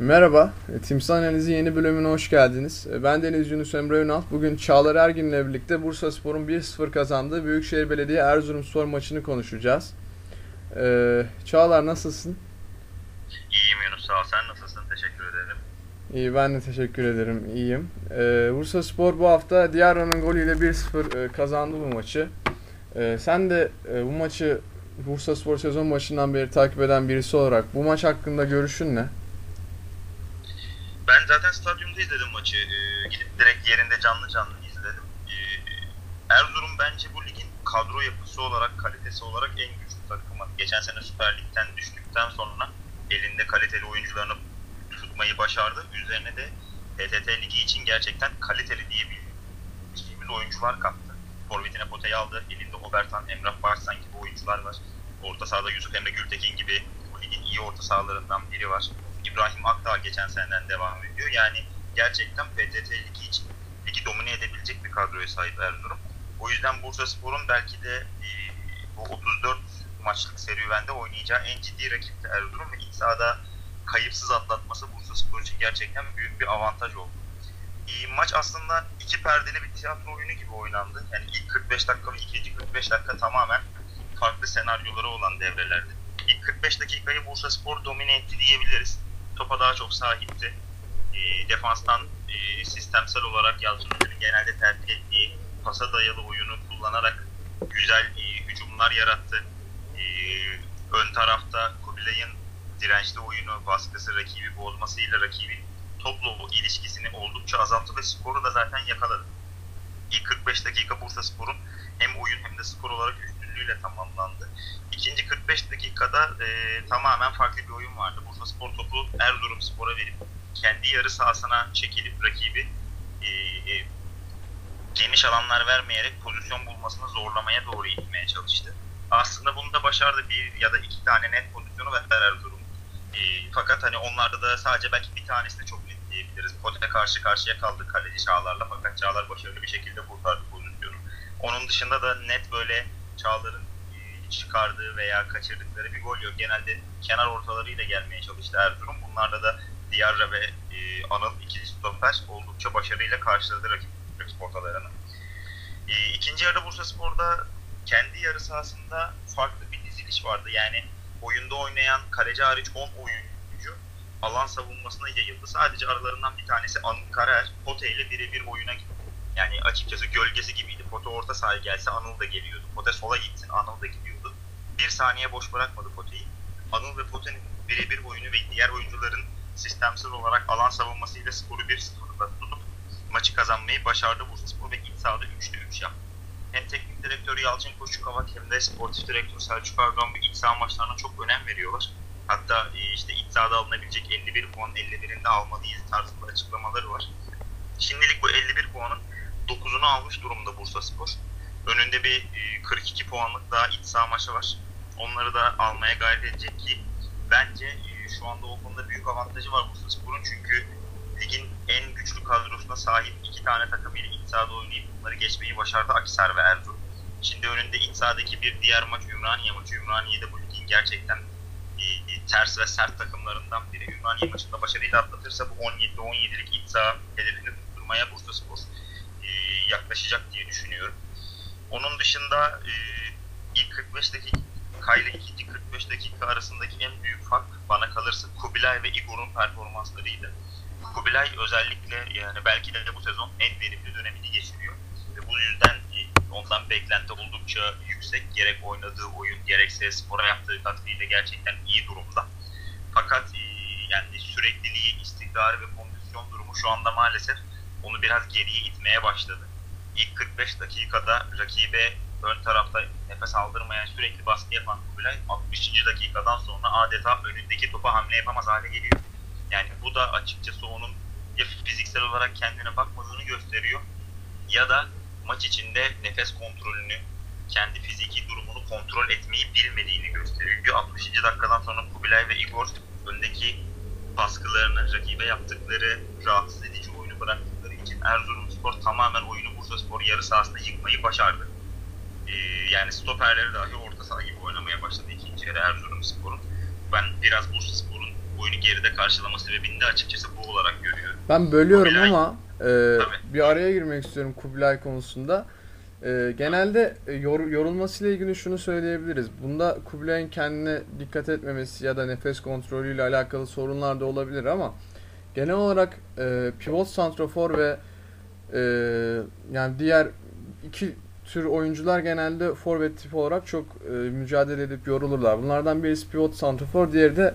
Merhaba, Timsah Analizi yeni bölümüne hoş geldiniz. Ben Deniz Yunus Emre Ünal. Bugün Çağlar Ergin ile birlikte Bursa Spor'un 1-0 kazandığı Büyükşehir Belediye Erzurum Spor maçını konuşacağız. Ee, Çağlar nasılsın? İyiyim Yunus sağ ol. Sen nasılsın? Teşekkür ederim. İyi ben de teşekkür ederim. İyiyim. Ee, Bursa Spor bu hafta Diarra'nın golüyle 1-0 e, kazandı bu maçı. Ee, sen de e, bu maçı Bursa Spor sezon başından beri takip eden birisi olarak bu maç hakkında görüşün ne? Ben zaten stadyumda izledim maçı. Ee, gidip direkt yerinde canlı canlı izledim. Ee, Erzurum bence bu ligin kadro yapısı olarak, kalitesi olarak en güçlü takımı. Geçen sene Süper Lig'den düştükten sonra elinde kaliteli oyuncularını tutmayı başardı. Üzerine de PTT Ligi için gerçekten kaliteli diyebileceğimiz oyuncular kattı. Forvetine potayı aldı. Elinde Obertan, Emrah Başsan gibi oyuncular var. Orta sahada Yusuf Emre Gültekin gibi bu ligin iyi orta sahalarından biri var. İbrahim Akdağ geçen seneden devam ediyor. Yani gerçekten PTT Ligi için ligi domine edebilecek bir kadroya sahip Erzurum. O yüzden Bursa Spor'un belki de e, bu 34 maçlık serüvende oynayacağı en ciddi rakipti Erzurum ve ilk sahada kayıpsız atlatması Bursa Spor için gerçekten büyük bir avantaj oldu. E, maç aslında iki perdeli bir tiyatro oyunu gibi oynandı. Yani ilk 45 dakika ve ikinci 45 dakika tamamen farklı senaryoları olan devrelerdi. İlk 45 dakikayı Bursa Spor domine etti diyebiliriz. Topa daha çok sahipti. E, defanstan e, sistemsel olarak Yalçın Hoca'nın genelde tercih ettiği pasa dayalı oyunu kullanarak güzel e, hücumlar yarattı. E, ön tarafta Kubilay'ın dirençli oyunu, baskısı, rakibi bozmasıyla rakibin toplu ilişkisini oldukça azalttı ve skoru da zaten yakaladı. İlk 45 dakika Bursa Spor'un hem oyun hem de skor olarak üstünlüğüyle tamamlandı. İkinci 45 dakikada e, tamamen farklı bir oyun vardı. Bursa Spor topu Erzurum Spor'a verip kendi yarı sahasına çekilip rakibi e, e, geniş alanlar vermeyerek pozisyon bulmasını zorlamaya doğru itmeye çalıştı. Aslında bunu da başardı. Bir ya da iki tane net pozisyonu verdi Erzurum. E, fakat hani onlarda da sadece belki bir tanesini çok net diyebiliriz. Pote karşı karşıya kaldı kaleci Çağlar'la fakat Çağlar başarılı bir şekilde kurtardı pozisyonu. Onun dışında da net böyle Çağlar'ın e, çıkardığı veya kaçırdıkları bir gol yok. Genelde kenar ortalarıyla gelmeye çalıştı Erzurum. Bunlarda da Diarra ve e, Anıl ikili stoper oldukça başarıyla karşıladı rakip, rakip ortalarını. E, ikinci yarı Bursa Spor'da kendi yarı sahasında farklı bir diziliş vardı. Yani oyunda oynayan kaleci hariç 10 oyuncu alan savunmasına yayıldı. Sadece aralarından bir tanesi Anıl Karaer Pote ile birebir oyuna gitti. Yani açıkçası gölgesi gibiydi. Pote orta sahaya gelse Anıl da geliyordu. Pote sola gitsin Anıl da gidiyordu. Bir saniye boş bırakmadı Pote'yi. Anıl ve Pote'nin birebir oyunu ve diğer oyuncuların sistemsel olarak alan savunmasıyla skoru 1-0'da tutup maçı kazanmayı başardı Bursa Spor ve iç sahada 3'te 3 yaptı. Hem teknik direktörü Yalçın Koçukavak hem de sportif direktör Selçuk Erdoğan bu iç saha maçlarına çok önem veriyorlar. Hatta işte iç sahada alınabilecek 51 puan 51'inde almalıyız tarzında açıklamaları var. Şimdilik bu 51 puanın 9'unu almış durumda Bursa Spor. Önünde bir 42 puanlık daha iç saha maçı var. Onları da almaya gayret edecek ki bence şu anda o konuda büyük avantajı var Bursa Spor'un çünkü ligin en güçlü kadrosuna sahip iki tane takımıyla iç sahada oynayıp bunları geçmeyi başardı Akisar ve Erzurum. Şimdi önünde iç sahadaki bir diğer maç Ümraniye maçı. Ümraniye'de bu ligin gerçekten e, ters ve sert takımlarından biri. Ümraniye maçında başarıyla atlatırsa bu 17'de 17'lik iç saha hedefini tutturmaya Bursa Spor e, yaklaşacak diye düşünüyorum. Onun dışında e, ilk 45 dakika ile ikinci 45 dakika arasındaki en büyük fark bana kalırsa Kubilay ve Igor'un performanslarıydı. Kubilay özellikle yani belki de bu sezon en verimli dönemini geçiriyor. Ve bu yüzden ondan beklenti oldukça yüksek. Gerek oynadığı oyun gerekse spora yaptığı katkıyla gerçekten iyi durumda. Fakat yani sürekliliği, istikrarı ve kondisyon durumu şu anda maalesef onu biraz geriye itmeye başladı. İlk 45 dakikada rakibe ön tarafta nefes aldırmayan sürekli baskı yapan Kubilay 60. dakikadan sonra adeta önündeki topa hamle yapamaz hale geliyor. Yani bu da açıkçası onun ya fiziksel olarak kendine bakmadığını gösteriyor ya da maç içinde nefes kontrolünü, kendi fiziki durumunu kontrol etmeyi bilmediğini gösteriyor. 60. dakikadan sonra Kubilay ve Igor öndeki baskılarını, rakibe yaptıkları rahatsız edici oyunu bıraktıkları için Erzurumspor tamamen oyunu Bursaspor yarı sahasında yıkmayı başardı. Ee, yani stoperleri dahi orta saha gibi oynamaya başladı ikinci yarı Erzurumspor'un. Ben biraz Bursaspor'un oyunu geride karşılama sebebini de açıkçası bu olarak görüyorum. Ben bölüyorum Kubilay. ama e, bir araya girmek istiyorum Kubilay konusunda. E, genelde e, yor, yorulmasıyla ilgili şunu söyleyebiliriz. Bunda Kubilay'ın kendine dikkat etmemesi ya da nefes kontrolüyle alakalı sorunlar da olabilir ama genel olarak e, pivot santrafor ve e, yani diğer iki tür oyuncular genelde forvet tipi olarak çok e, mücadele edip yorulurlar. Bunlardan birisi pivot santrafor, diğeri de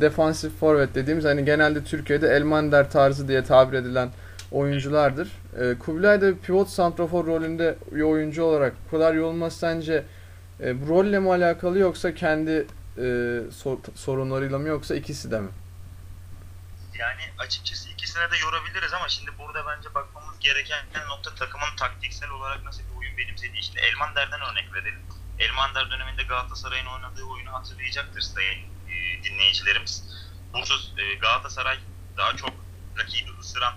defansif forvet dediğimiz hani genelde Türkiye'de Elmander tarzı diye tabir edilen oyunculardır. E, Kubilay da pivot santrafor rolünde bir oyuncu olarak bu kadar yorulması sence e, rolle mi alakalı yoksa kendi e, sor- sorunlarıyla mı yoksa ikisi de mi? Yani açıkçası ikisine de yorabiliriz ama şimdi burada bence bakmamız gereken nokta takımın taktiksel olarak nasıl bir oyun benimsediği. Şimdi Elmander'den örnek verelim. Elmander döneminde Galatasaray'ın oynadığı oyunu hatırlayacaktır sayın e, dinleyicilerimiz. Bursa e, Galatasaray daha çok rakibi ısıran,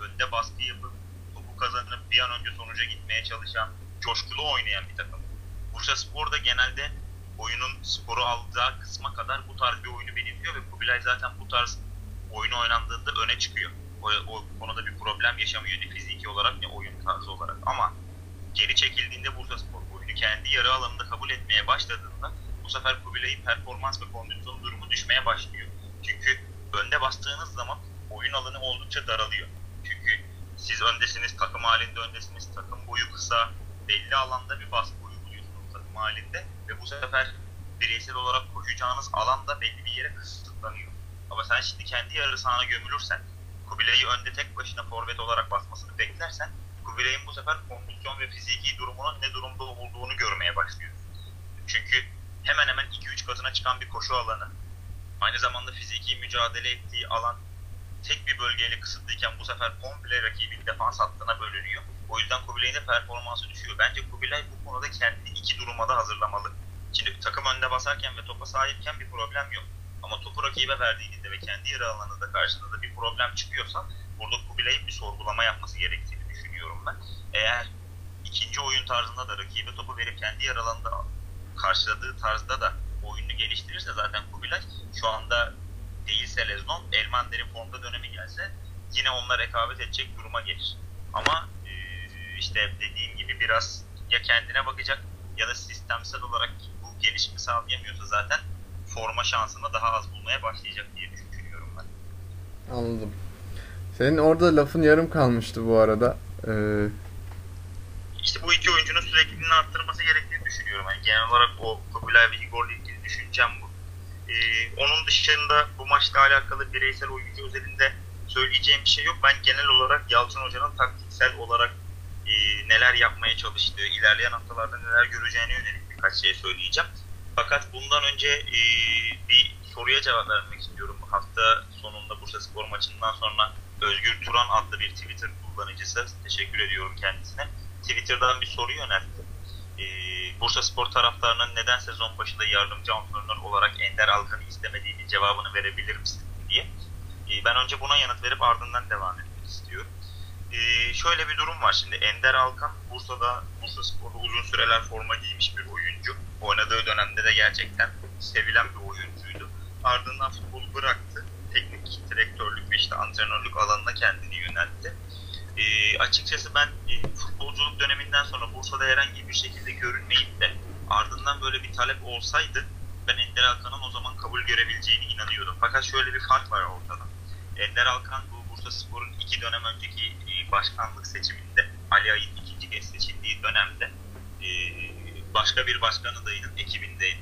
önde baskı yapıp topu kazanıp bir an önce sonuca gitmeye çalışan, coşkulu oynayan bir takım. Bursa Spor da genelde oyunun skoru aldığı kısma kadar bu tarz bir oyunu benimliyor ve Kubilay zaten bu tarz oyun oynandığında öne çıkıyor. O, o konuda bir problem yaşamıyor ne fiziki olarak ne oyun tarzı olarak. Ama geri çekildiğinde Bursaspor oyunu kendi yarı alanında kabul etmeye başladığında bu sefer Kubilay'ın performans ve kondisyon durumu düşmeye başlıyor. Çünkü önde bastığınız zaman oyun alanı oldukça daralıyor. Çünkü siz öndesiniz, takım halinde öndesiniz, takım boyu kısa, belli alanda bir baskı uyguluyorsunuz takım halinde ve bu sefer bireysel olarak koşacağınız alan da belli bir yere kısıtlanıyor. Ama sen şimdi kendi yarı sahana gömülürsen, Kubilay'ı önde tek başına forvet olarak basmasını beklersen, Kubilay'ın bu sefer kondisyon ve fiziki durumunun ne durumda olduğunu görmeye başlıyorsun. Çünkü hemen hemen 2-3 katına çıkan bir koşu alanı, aynı zamanda fiziki mücadele ettiği alan tek bir bölgeyle kısıtlıyken bu sefer komple rakibin defans hattına bölünüyor. O yüzden Kubilay'ın da performansı düşüyor. Bence Kubilay bu konuda kendini iki duruma da hazırlamalı. Şimdi takım önde basarken ve topa sahipken bir problem yok. Ama topu rakibe verdiğinde ve kendi yarı alanında karşısında da bir problem çıkıyorsa burada Kubilay'ın bir sorgulama yapması gerektiğini düşünüyorum ben. Eğer ikinci oyun tarzında da rakibe topu verip kendi yarı alanında karşıladığı tarzda da oyunu geliştirirse zaten Kubilay şu anda değilse Leznon, Elmander'in formda dönemi gelse yine onunla rekabet edecek duruma gelir. Ama e, işte dediğim gibi biraz ya kendine bakacak ya da sistemsel olarak bu gelişimi sağlayamıyorsa zaten forma şansını daha az bulmaya başlayacak diye düşünüyorum ben. Anladım. Senin orada lafın yarım kalmıştı bu arada. Ee, İşte bu iki oyuncunun sürekliliğini arttırması gerektiğini düşünüyorum. Yani genel olarak o Kubilay ve Igor'la ilgili düşüncem bu. Ee, onun dışında bu maçla alakalı bireysel oyuncu özelinde söyleyeceğim bir şey yok. Ben genel olarak Yalçın Hoca'nın taktiksel olarak e, neler yapmaya çalıştığı, ilerleyen haftalarda neler göreceğine yönelik birkaç şey söyleyeceğim. Fakat bundan önce e, bir soruya cevap vermek istiyorum. Hafta sonunda Bursa Spor maçından sonra Özgür Turan adlı bir Twitter kullanıcısı, teşekkür ediyorum kendisine. Twitter'dan bir soru yöneltti. E, Bursa Spor taraftarının neden sezon başında yardımcı antrenör olarak Ender Alkan'ı istemediğini cevabını verebilir misin diye. E, ben önce buna yanıt verip ardından devam etmek istiyorum. E, şöyle bir durum var şimdi. Ender Alkan Bursa'da, Bursa Spor'da uzun süreler forma giymiş bir oyuncu. Oynadığı dönemde de gerçekten sevilen bir oyuncuydu. Ardından futbolu bıraktı. Teknik direktörlük ve işte antrenörlük alanına kendini yöneltti. E, açıkçası ben e, futbolculuk döneminden sonra Bursa'da herhangi bir şekilde görünmeyip de ardından böyle bir talep olsaydı ben Ender Alkan'ın o zaman kabul görebileceğini inanıyordum. Fakat şöyle bir fark var ortada. Ender Alkan bu Bursa Spor'un iki dönem önceki e, başkanlık seçiminde Ali Ay'ın ikinci kez seçildiği dönemde e, başka bir başkan adayının ekibindeydi.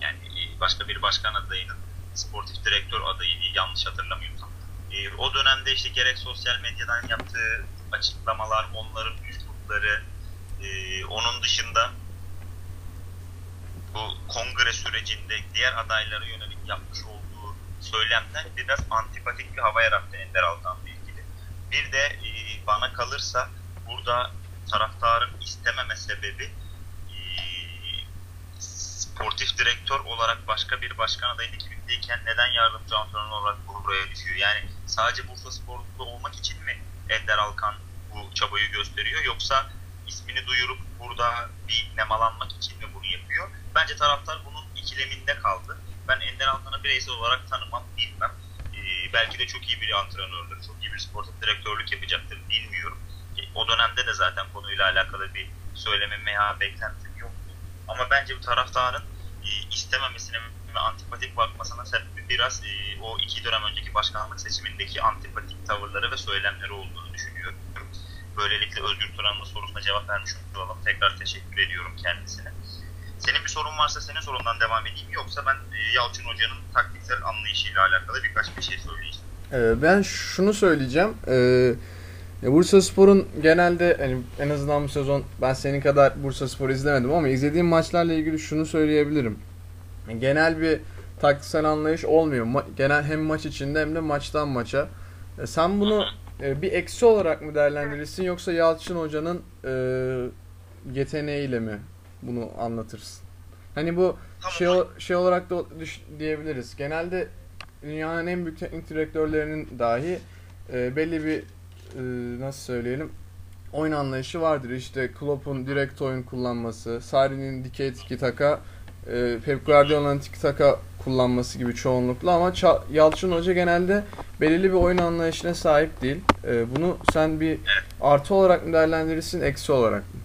Yani e, başka bir başkan adayının sportif direktör adayıydı yanlış hatırlamıyorsam. E, o dönemde işte gerek sosyal medyadan yaptığı açıklamalar, onların üslupları, e, onun dışında bu kongre sürecinde diğer adaylara yönelik yapmış olduğu söylemler biraz antipatik bir hava yarattı Ender Altan'la ilgili. Bir de e, bana kalırsa burada taraftarın istememe sebebi sportif direktör olarak başka bir başkan adayın ekibindeyken neden yardımcı antrenör olarak buraya düşüyor? Yani sadece Bursa Spor'da olmak için mi Ender Alkan bu çabayı gösteriyor yoksa ismini duyurup burada bir nemalanmak için mi bunu yapıyor? Bence taraftar bunun ikileminde kaldı. Ben Ender Alkan'ı bireysel olarak tanımam, bilmem. belki de çok iyi bir antrenördür. Çok iyi bir sportif direktörlük yapacaktır. Bilmiyorum. E, o dönemde de zaten konuyla alakalı bir söylemem veya beklentim yoktu. Ama bence bu taraftarın e, istememesine ve antipatik bakmasına sebebi biraz e, o iki dönem önceki başkanlık seçimindeki antipatik tavırları ve söylemleri olduğunu düşünüyorum. Böylelikle Özgür Turan'ın sorusuna cevap vermiş olalım. Tekrar teşekkür ediyorum kendisine. Senin bir sorun varsa senin sorundan devam edeyim yoksa ben e, Yalçın Hoca'nın taktiksel anlayışıyla alakalı birkaç bir şey söyleyeceğim. Ee, ben şunu söyleyeceğim. Ee, Bursa Spor'un genelde hani en azından bu sezon ben senin kadar Bursa Spor izlemedim ama izlediğim maçlarla ilgili şunu söyleyebilirim. Genel bir taktiksel anlayış olmuyor. Ma- genel hem maç içinde hem de maçtan maça. E, sen bunu e, bir eksi olarak mı değerlendirirsin yoksa Yalçın Hoca'nın e, yeteneğiyle mi bunu anlatırsın? Hani bu Tamam. şey şey olarak da düş- diyebiliriz. Genelde dünyanın en büyük teknik direktörlerinin dahi e, belli bir e, nasıl söyleyelim oyun anlayışı vardır. İşte Klopp'un direkt oyun kullanması, Sarri'nin dikey tiki taka, e, Pep Guardiola'nın tiki taka kullanması gibi çoğunlukla ama Ça- Yalçın Hoca genelde belirli bir oyun anlayışına sahip değil. E, bunu sen bir artı olarak mı değerlendirirsin, eksi olarak mı?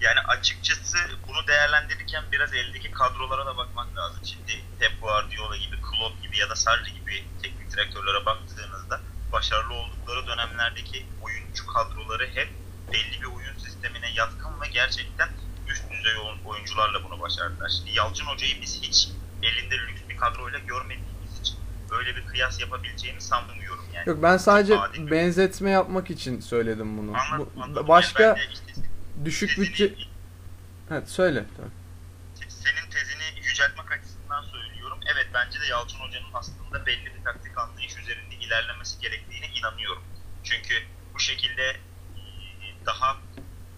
Yani açıkçası bunu değerlendirirken biraz eldeki kadrolara da bakmak lazım. Şimdi Pep Guardiola gibi, Klopp gibi ya da Sarri gibi teknik direktörlere baktığınızda başarılı oldukları dönemlerdeki oyuncu kadroları hep belli bir oyun sistemine yatkın ve gerçekten üst düzey oyun- oyuncularla bunu başardılar. Şimdi Yalçın Hoca'yı biz hiç elinde lüks bir kadroyla görmediğimiz için böyle bir kıyas yapabileceğimi sanmıyorum yani. Yok ben sadece Adil bir- benzetme yapmak için söyledim bunu. Anladım, anladım. başka Yani işte düşük tezini- bütçe... Evet söyle. Tamam. senin tezini yüceltmek açısından söylüyorum. Evet bence de Yalçın Hoca'nın aslında belli bir taktik anlayış üzerinde ilerlemesi gerektiğine inanıyorum. Çünkü bu şekilde daha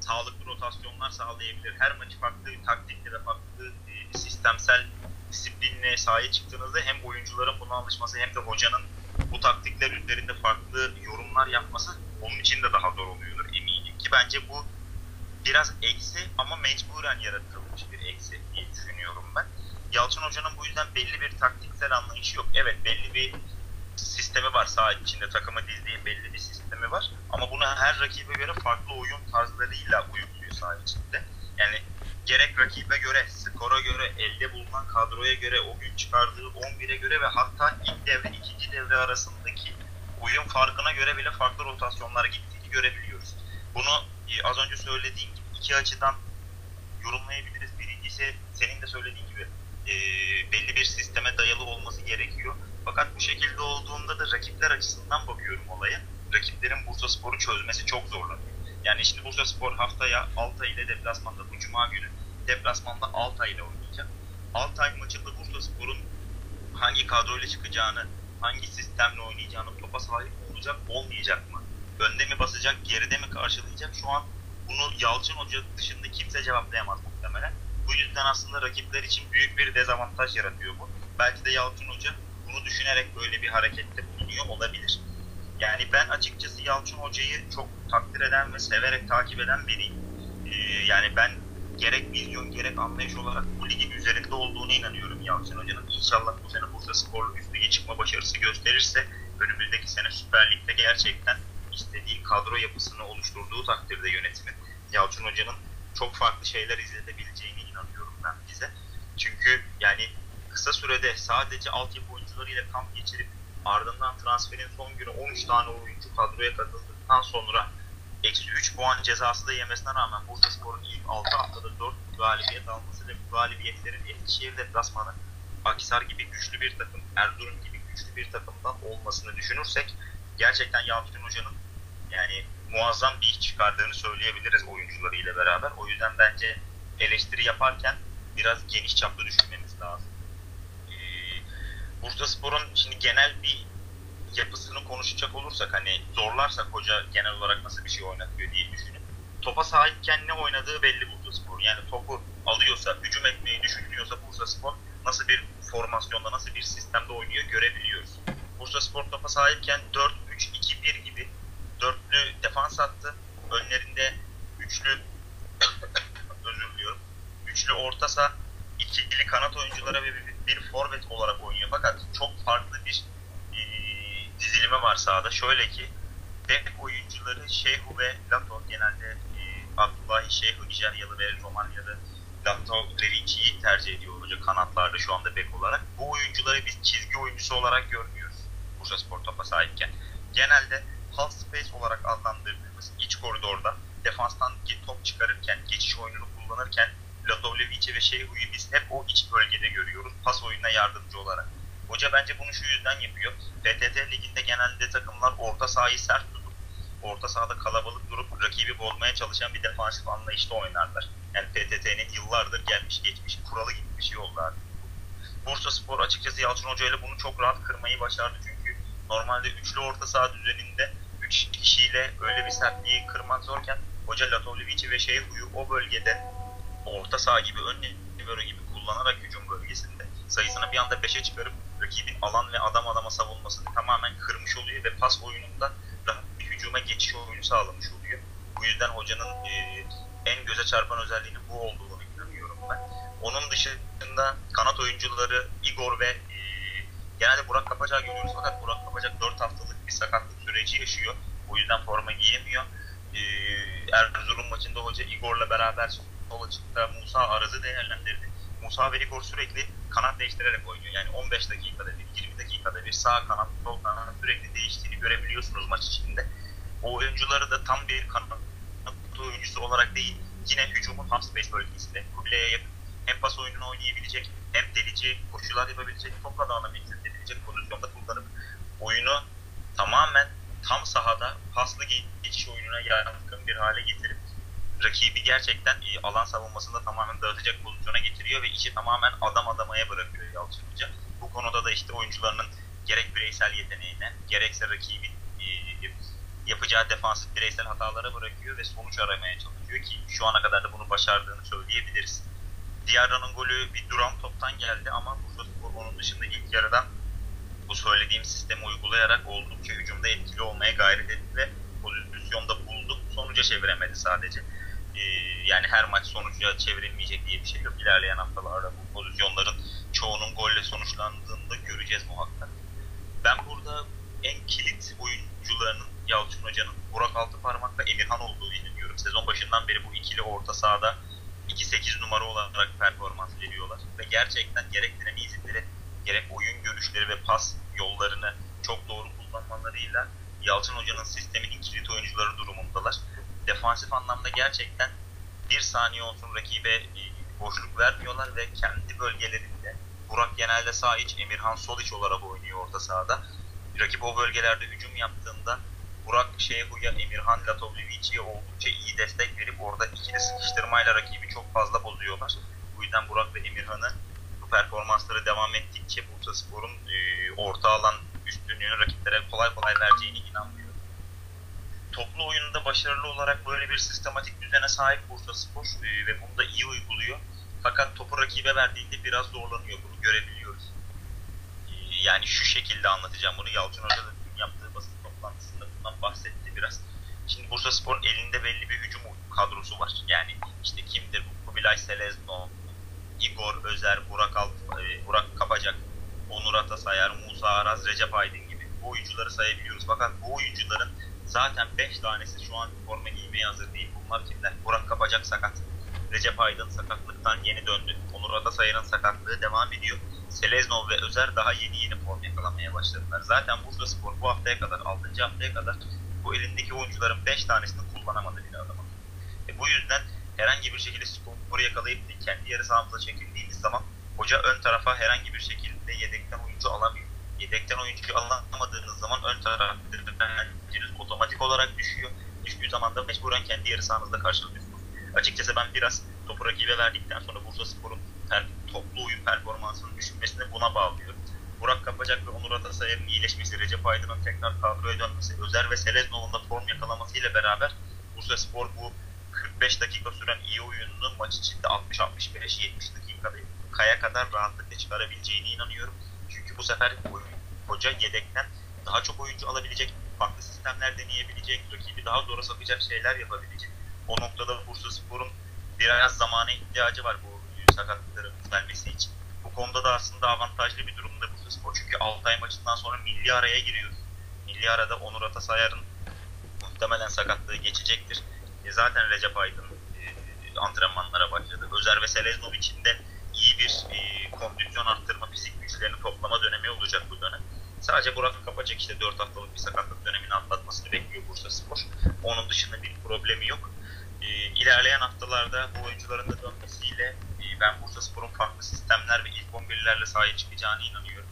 sağlıklı rotasyonlar sağlayabilir. Her maçı farklı bir taktikle ve farklı sistemsel disiplinle sahaya çıktığınızda hem oyuncuların buna alışması hem de hocanın bu taktikler üzerinde farklı yorumlar yapması onun için de daha zor oluyordur eminim ki bence bu biraz eksi ama mecburen yaratılmış bir eksi diye düşünüyorum ben. Yalçın Hoca'nın bu yüzden belli bir taktiksel anlayışı yok. Evet belli bir sistemi var saha içinde takımı dizdiği belli bir sistemi var ama bunu her rakibe göre farklı oyun tarzlarıyla uyumluyor saha içinde. Yani gerek rakibe göre, skora göre, elde bulunan kadroya göre, o gün çıkardığı 11'e göre ve hatta ilk devre, ikinci devre arasındaki oyun farkına göre bile farklı rotasyonlara gittiğini görebiliyoruz. Bunu e, az önce söylediğim gibi iki açıdan yorumlayabiliriz. Birincisi senin de söylediğin gibi e, belli bir sisteme dayalı olması gerekiyor. Fakat bu şekilde olduğunda da rakipler açısından bakıyorum olaya. Rakiplerin Bursa Spor'u çözmesi çok zorlanıyor. Yani şimdi Bursa Spor haftaya Altay ile deplasmanda bu cuma günü deplasmanda Altay ile oynayacak. Altay maçında Bursa Spor'un hangi kadroyla çıkacağını, hangi sistemle oynayacağını, topa sahip olacak, olmayacak mı? Önde mi basacak, geride mi karşılayacak? Şu an bunu Yalçın Hoca dışında kimse cevaplayamaz muhtemelen. Bu yüzden aslında rakipler için büyük bir dezavantaj yaratıyor bu. Belki de Yalçın Hoca bunu düşünerek böyle bir harekette bulunuyor olabilir. Yani ben açıkçası Yalçın Hoca'yı çok takdir eden ve severek takip eden biriyim. Ee, yani ben gerek vizyon gerek anlayış olarak bu ligin üzerinde olduğuna inanıyorum Yalçın Hoca'nın. İnşallah bu sene Bursa Spor'la üst lige çıkma başarısı gösterirse önümüzdeki sene Süper Lig'de gerçekten istediği kadro yapısını oluşturduğu takdirde yönetimin Yalçın Hoca'nın çok farklı şeyler izletebileceğine inanıyorum ben bize. Çünkü yani kısa sürede sadece altyapı oyuncularıyla kamp geçirip ardından transferin son günü 13 tane oyuncu kadroya katıldıktan sonra eksi 3 puan cezası da yemesine rağmen Bursa Spor'un ilk 6 haftada 4 galibiyet alması ve bu galibiyetlerin Eskişehir deplasmanı Akisar gibi güçlü bir takım, Erzurum gibi güçlü bir takımdan olmasını düşünürsek gerçekten Yalçın Hoca'nın yani muazzam bir iş çıkardığını söyleyebiliriz oyuncularıyla beraber. O yüzden bence eleştiri yaparken biraz geniş çaplı düşünmemiz lazım. Bursa Spor'un şimdi genel bir yapısını konuşacak olursak hani zorlarsak hoca genel olarak nasıl bir şey oynatıyor diye düşünün. Topa sahipken ne oynadığı belli Bursa Spor. Yani topu alıyorsa, hücum etmeyi düşünüyorsa Bursa Spor nasıl bir formasyonda, nasıl bir sistemde oynuyor görebiliyoruz. Bursa Spor topa sahipken 4-3-2-1 gibi dörtlü defans attı. Önlerinde üçlü özür diliyorum. Üçlü orta saha, ikili kanat oyunculara ve bir, bir forvet olarak oynuyor. Fakat çok farklı bir e, sahada. Şöyle ki bek oyuncuları Şeyhu ve Lato genelde e, Abdullahi Şeyhu Nijeryalı ve Romanyalı Lato Verici'yi tercih ediyor hoca kanatlarda şu anda bek olarak. Bu oyuncuları biz çizgi oyuncusu olarak görmüyoruz Bursa Spor topa sahipken. Genelde half space olarak adlandırdığımız iç koridorda defanstan top çıkarırken, geçiş oyununu kullanırken Latovlevici ve Şeyhu'yu biz hep o iç bölgede görüyoruz. Pas oyununa yardımcı olarak. Hoca bence bunu şu yüzden yapıyor. PTT liginde genelde takımlar orta sahayı sert tutup orta sahada kalabalık durup rakibi bozmaya çalışan bir defansif anlayışta oynarlar. Yani PTT'nin yıllardır gelmiş geçmiş kuralı oldu artık. Bursa Spor açıkçası Yalçın Hoca ile bunu çok rahat kırmayı başardı çünkü normalde üçlü orta saha düzeninde 3 kişiyle öyle bir sertliği kırmak zorken Hoca Latovlevici ve Şeyhu'yu o bölgede orta saha gibi ön libero gibi kullanarak hücum bölgesinde sayısını bir anda 5'e çıkarıp rakibin alan ve adam adama savunmasını tamamen kırmış oluyor ve pas oyununda bir hücuma geçiş oyunu sağlamış oluyor. Bu yüzden hocanın e, en göze çarpan özelliğinin bu olduğunu inanıyorum ben. Onun dışında kanat oyuncuları Igor ve e, genelde Burak Kapacak görüyoruz fakat Burak Kapacak 4 haftalık bir sakatlık süreci yaşıyor. O yüzden forma giyemiyor. E, Erzurum maçında hoca Igor'la beraber açıkta Musa Araz'ı değerlendirdi. Musa ve Igor sürekli kanat değiştirerek oynuyor. Yani 15 dakikada bir, 20 dakikada bir sağ kanat, sol kanat sürekli değiştiğini görebiliyorsunuz maç içinde. O oyuncuları da tam bir kanat oyuncusu olarak değil, yine hücumun half space bölgesinde kuleye yakın hem pas oyununu oynayabilecek, hem delici koşular yapabilecek, topla dağına edilecek pozisyonda kullanıp oyunu tamamen tam sahada paslı geçiş oyununa yatkın bir hale getirip rakibi gerçekten e, alan savunmasında tamamen dağıtacak pozisyona getiriyor ve işi tamamen adam adamaya bırakıyor Yalçın Hoca. Bu konuda da işte oyuncularının gerek bireysel yeteneğine gerekse rakibin e, yapacağı defansif bireysel hatalara bırakıyor ve sonuç aramaya çalışıyor ki şu ana kadar da bunu başardığını söyleyebiliriz. Diarra'nın golü bir duran toptan geldi ama Bursa Spor onun dışında ilk yarıdan bu söylediğim sistemi uygulayarak oldukça hücumda etkili olmaya gayret etti ve pozisyonda buldu. Sonuca çeviremedi sadece. Ee, yani her maç sonuca çevrilmeyecek diye bir şey yok. İlerleyen haftalarda bu pozisyonların çoğunun golle sonuçlandığını da göreceğiz muhakkak. Ben burada en kilit oyuncularının Yalçın Hoca'nın Burak Altıparmak ve Emirhan olduğunu inanıyorum. Sezon başından beri bu ikili orta sahada 2-8 numara olarak performans veriyorlar. Ve gerçekten gerek dinamiği izinleri, gerek oyun görüşleri ve pas yollarını çok doğru kullanmalarıyla Yalçın Hoca'nın sisteminin kilit oyuncuları durumundalar. Defansif anlamda gerçekten bir saniye olsun rakibe e, boşluk vermiyorlar ve kendi bölgelerinde Burak genelde sağ iç, Emirhan sol iç olarak oynuyor orta sahada. Rakip o bölgelerde hücum yaptığında Burak Şeyhu'ya, Emirhan Latovlevici'ye oldukça iyi destek verip orada ikili sıkıştırmayla rakibi çok fazla bozuyorlar. Bu yüzden Burak ve Emirhan'ı bu performansları devam ettikçe Bursa Spor'un e, orta alan üstünlüğünü rakiplere kolay kolay vereceğini inanmıyorum. Toplu oyununda başarılı olarak böyle bir sistematik düzene sahip Bursa Spor e, ve bunu da iyi uyguluyor. Fakat topu rakibe verdiğinde biraz zorlanıyor. Bunu görebiliyoruz. E, yani şu şekilde anlatacağım bunu. Yalçın Hoca da dün yaptığı basın toplantısında bundan bahsetti biraz. Şimdi Bursa Spor elinde belli bir hücum kadrosu var. Yani işte kimdir bu? Kubilay Selezno, Igor Özer, Burak Alt, e, Burak Kapacak, Onur Atasayar, Musa Araz, Recep Aydın gibi bu oyuncuları sayabiliyoruz. Fakat bu oyuncuların zaten 5 tanesi şu an forma giymeye hazır değil. Bunlar kimler? Burak Kapacak sakat. Recep Aydın sakatlıktan yeni döndü. Onur Atasayar'ın sakatlığı devam ediyor. Seleznov ve Özer daha yeni yeni form yakalamaya başladılar. Zaten Bursa Spor bu haftaya kadar, 6. haftaya kadar bu elindeki oyuncuların 5 tanesini kullanamadı bile adam. E bu yüzden herhangi bir şekilde skoru yakalayıp kendi yarı sahamıza çekildiğimiz zaman hoca ön tarafa herhangi bir şekilde yedekten oyuncu alamıyor. Yedekten oyuncu alamadığınız zaman ön tarafta otomatik olarak düşüyor. Düştüğü zaman da mecburen kendi yarı sahanızda karşılıyorsunuz. Açıkçası ben biraz topu rakibe verdikten sonra Bursa Spor'un toplu oyun performansının düşmesini buna bağlıyorum. Burak Kapacak ve Onur Atasayar'ın iyileşmesi, Recep Aydın'ın tekrar kadroya dönmesi, Özer ve Seleznov'un da form yakalamasıyla beraber Bursa Spor bu 45 dakika süren iyi oyununu maç içinde 60-65-70 dakikaya kadar rahatlıkla çıkarabileceğine inanıyorum. Çünkü bu sefer hoca yedekten daha çok oyuncu alabilecek, farklı sistemler deneyebilecek, rakibi daha zora sokacak şeyler yapabilecek. O noktada Bursa Spor'un biraz zamana ihtiyacı var bu sakatlıkların düzelmesi için. Bu konuda da aslında avantajlı bir durumda Bursa Spor. Çünkü Altay maçından sonra milli araya giriyor. Dilara'da Onur Atasayar'ın muhtemelen sakatlığı geçecektir. E, zaten Recep Aydın e, antrenmanlara başladı. Özer ve Seleznovic'in de bir e, kondisyon arttırma, fizik güçlerini toplama dönemi olacak bu dönem. Sadece Burak Kapacak işte 4 haftalık bir sakatlık dönemini atlatmasını bekliyor Bursa Spor. Onun dışında bir problemi yok. E, ilerleyen haftalarda bu oyuncuların da dönmesiyle e, ben Bursa Spor'un farklı sistemler ve ilk 11'lerle sahaya çıkacağına inanıyorum.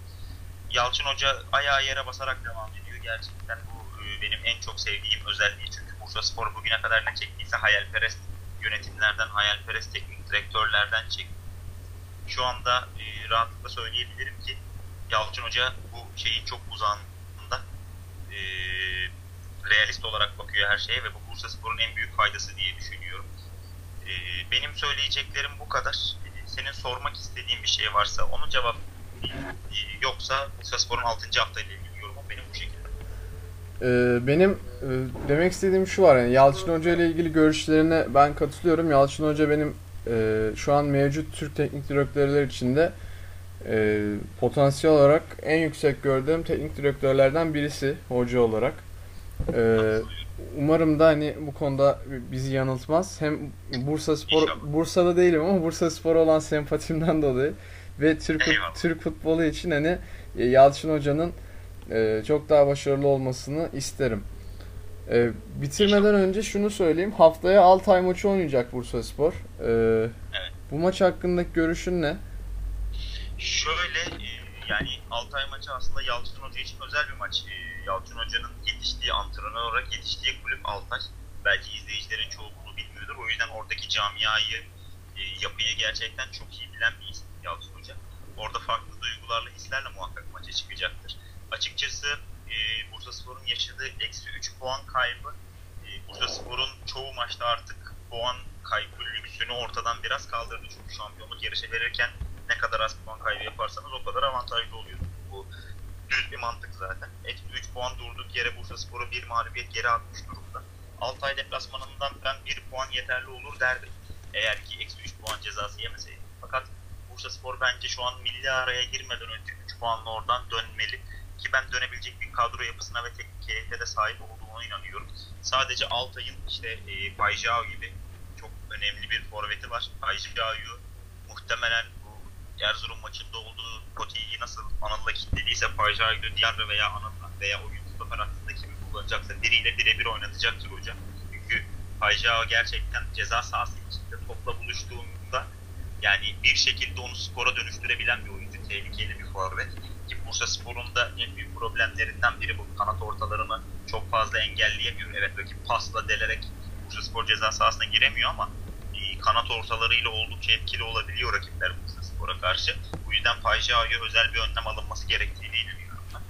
Yalçın Hoca ayağı yere basarak devam ediyor. Gerçekten bu e, benim en çok sevdiğim özelliği. Çünkü Bursa Spor bugüne kadar ne çektiyse hayalperest yönetimlerden, hayalperest teknik direktörlerden çekti. Şu anda e, rahatlıkla söyleyebilirim ki Yalçın Hoca bu şeyin çok uzağında e, realist olarak bakıyor her şeye ve bu Bursa Spor'un en büyük faydası diye düşünüyorum. E, benim söyleyeceklerim bu kadar. E, senin sormak istediğin bir şey varsa onu cevap e, yoksa Bursa Spor'un 6. hafta ile ilgili yorumum benim bu şekilde. Ee, benim e, demek istediğim şu var yani Yalçın Hoca ile ilgili görüşlerine ben katılıyorum. Yalçın Hoca benim e, şu an mevcut Türk teknik direktörler içinde e, potansiyel olarak en yüksek gördüğüm teknik direktörlerden birisi hoca olarak. E, umarım da hani bu konuda bizi yanıltmaz. Hem Bursa Spor. Bursa'da değilim ama Bursa Spor olan sempatimden dolayı ve Türk Eyvallah. Türk futbolu için hani e, Yalçın Hoca'nın e, çok daha başarılı olmasını isterim. E, bitirmeden önce şunu söyleyeyim. Haftaya Altay maçı oynayacak Bursa Spor. E, Bu maç hakkındaki görüşün ne? Şöyle e, yani Altay maçı aslında Yalçın Hoca için özel bir maç. E, Yalçın Hoca'nın yetiştiği antrenör olarak yetiştiği kulüp Altay. Belki izleyicilerin çoğu bunu bilmiyordur. O yüzden oradaki camiayı, e, yapıyı gerçekten çok iyi bilen bir isim Yalçın Hoca. Orada farklı duygularla, hislerle muhakkak maça çıkacaktır. Açıkçası e, Bursa Spor'un yaşadığı eksi 3 puan kaybı e, Bursa Spor'un çoğu maçta artık puan kaybı lüksünü ortadan biraz kaldırdı. Çünkü şampiyonluk yarışı verirken ne kadar az puan kaybı yaparsanız o kadar avantajlı oluyor. Bu düz bir mantık zaten. Eksi 3 puan durduk yere Bursa Spor'u bir mağlubiyet geri atmış durumda. Altay deplasmanından ben 1 puan yeterli olur derdim. Eğer ki eksi 3 puan cezası yemeseydi. Fakat Bursa Spor bence şu an milli araya girmeden önce 3 puanla oradan dönmeli. Ki ben dönebilecek bir kadro yapısına ve teknik heyete de sahip olduğuna inanıyorum. Sadece Altay'ın işte e, Pajao gibi çok önemli bir forveti var. Pajao'yu muhtemelen bu Erzurum maçında olduğu Koti'yi nasıl Anıl'la kilitlediyse Pajay'ı Diarra veya Anıl'la veya oyun stoper hattında kimi kullanacaksa biriyle birebir oynatacaktır hocam. Çünkü Pajao gerçekten ceza sahası içinde topla buluştuğunda yani bir şekilde onu skora dönüştürebilen bir oyuncu. Tehlikeli bir forvet. Ki Bursa Spor'un da en büyük problemlerinden biri bu. Kanat ortalarını çok fazla engelleyemiyor. Evet rakip pasla delerek Bursa Spor ceza sahasına giremiyor ama e, kanat ortalarıyla oldukça etkili olabiliyor rakipler Bursa Spor'a karşı. Bu yüzden Pajay'a özel bir önlem alınması gerektiğini inanıyorum ben.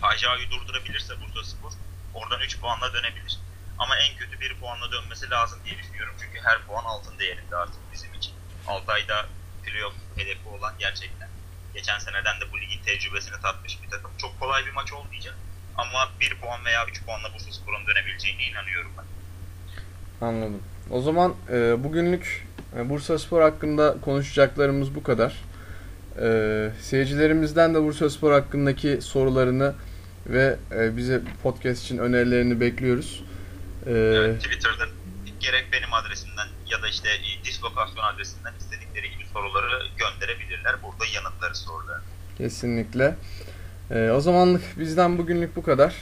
Pajay'ı durdurabilirse Bursa Spor oradan 3 puanla dönebilir. Ama en kötü 1 puanla dönmesi lazım diye düşünüyorum. Çünkü her puan altın değerinde artık bizim için. Altay'da playoff hedefi olan gerçekten geçen seneden de bu ligin tecrübesini tatmış bir takım. Çok kolay bir maç olmayacak. Ama 1 puan veya 3 puanla Bursa Spor'un dönebileceğine inanıyorum ben. Anladım. O zaman e, bugünlük e, Bursa Spor hakkında konuşacaklarımız bu kadar. E, seyircilerimizden de Bursa Spor hakkındaki sorularını ve e, bize podcast için önerilerini bekliyoruz. E, Evet, Twitter'da gerek benim adresimden ya da işte e, dislokasyon adresinden istedikleri gibi soruları gönderebilirler. Burada yanıtları sorular. Kesinlikle. E, o zamanlık bizden bugünlük bu kadar.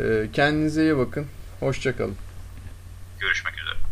E, kendinize iyi bakın. Hoşçakalın. Görüşmek üzere.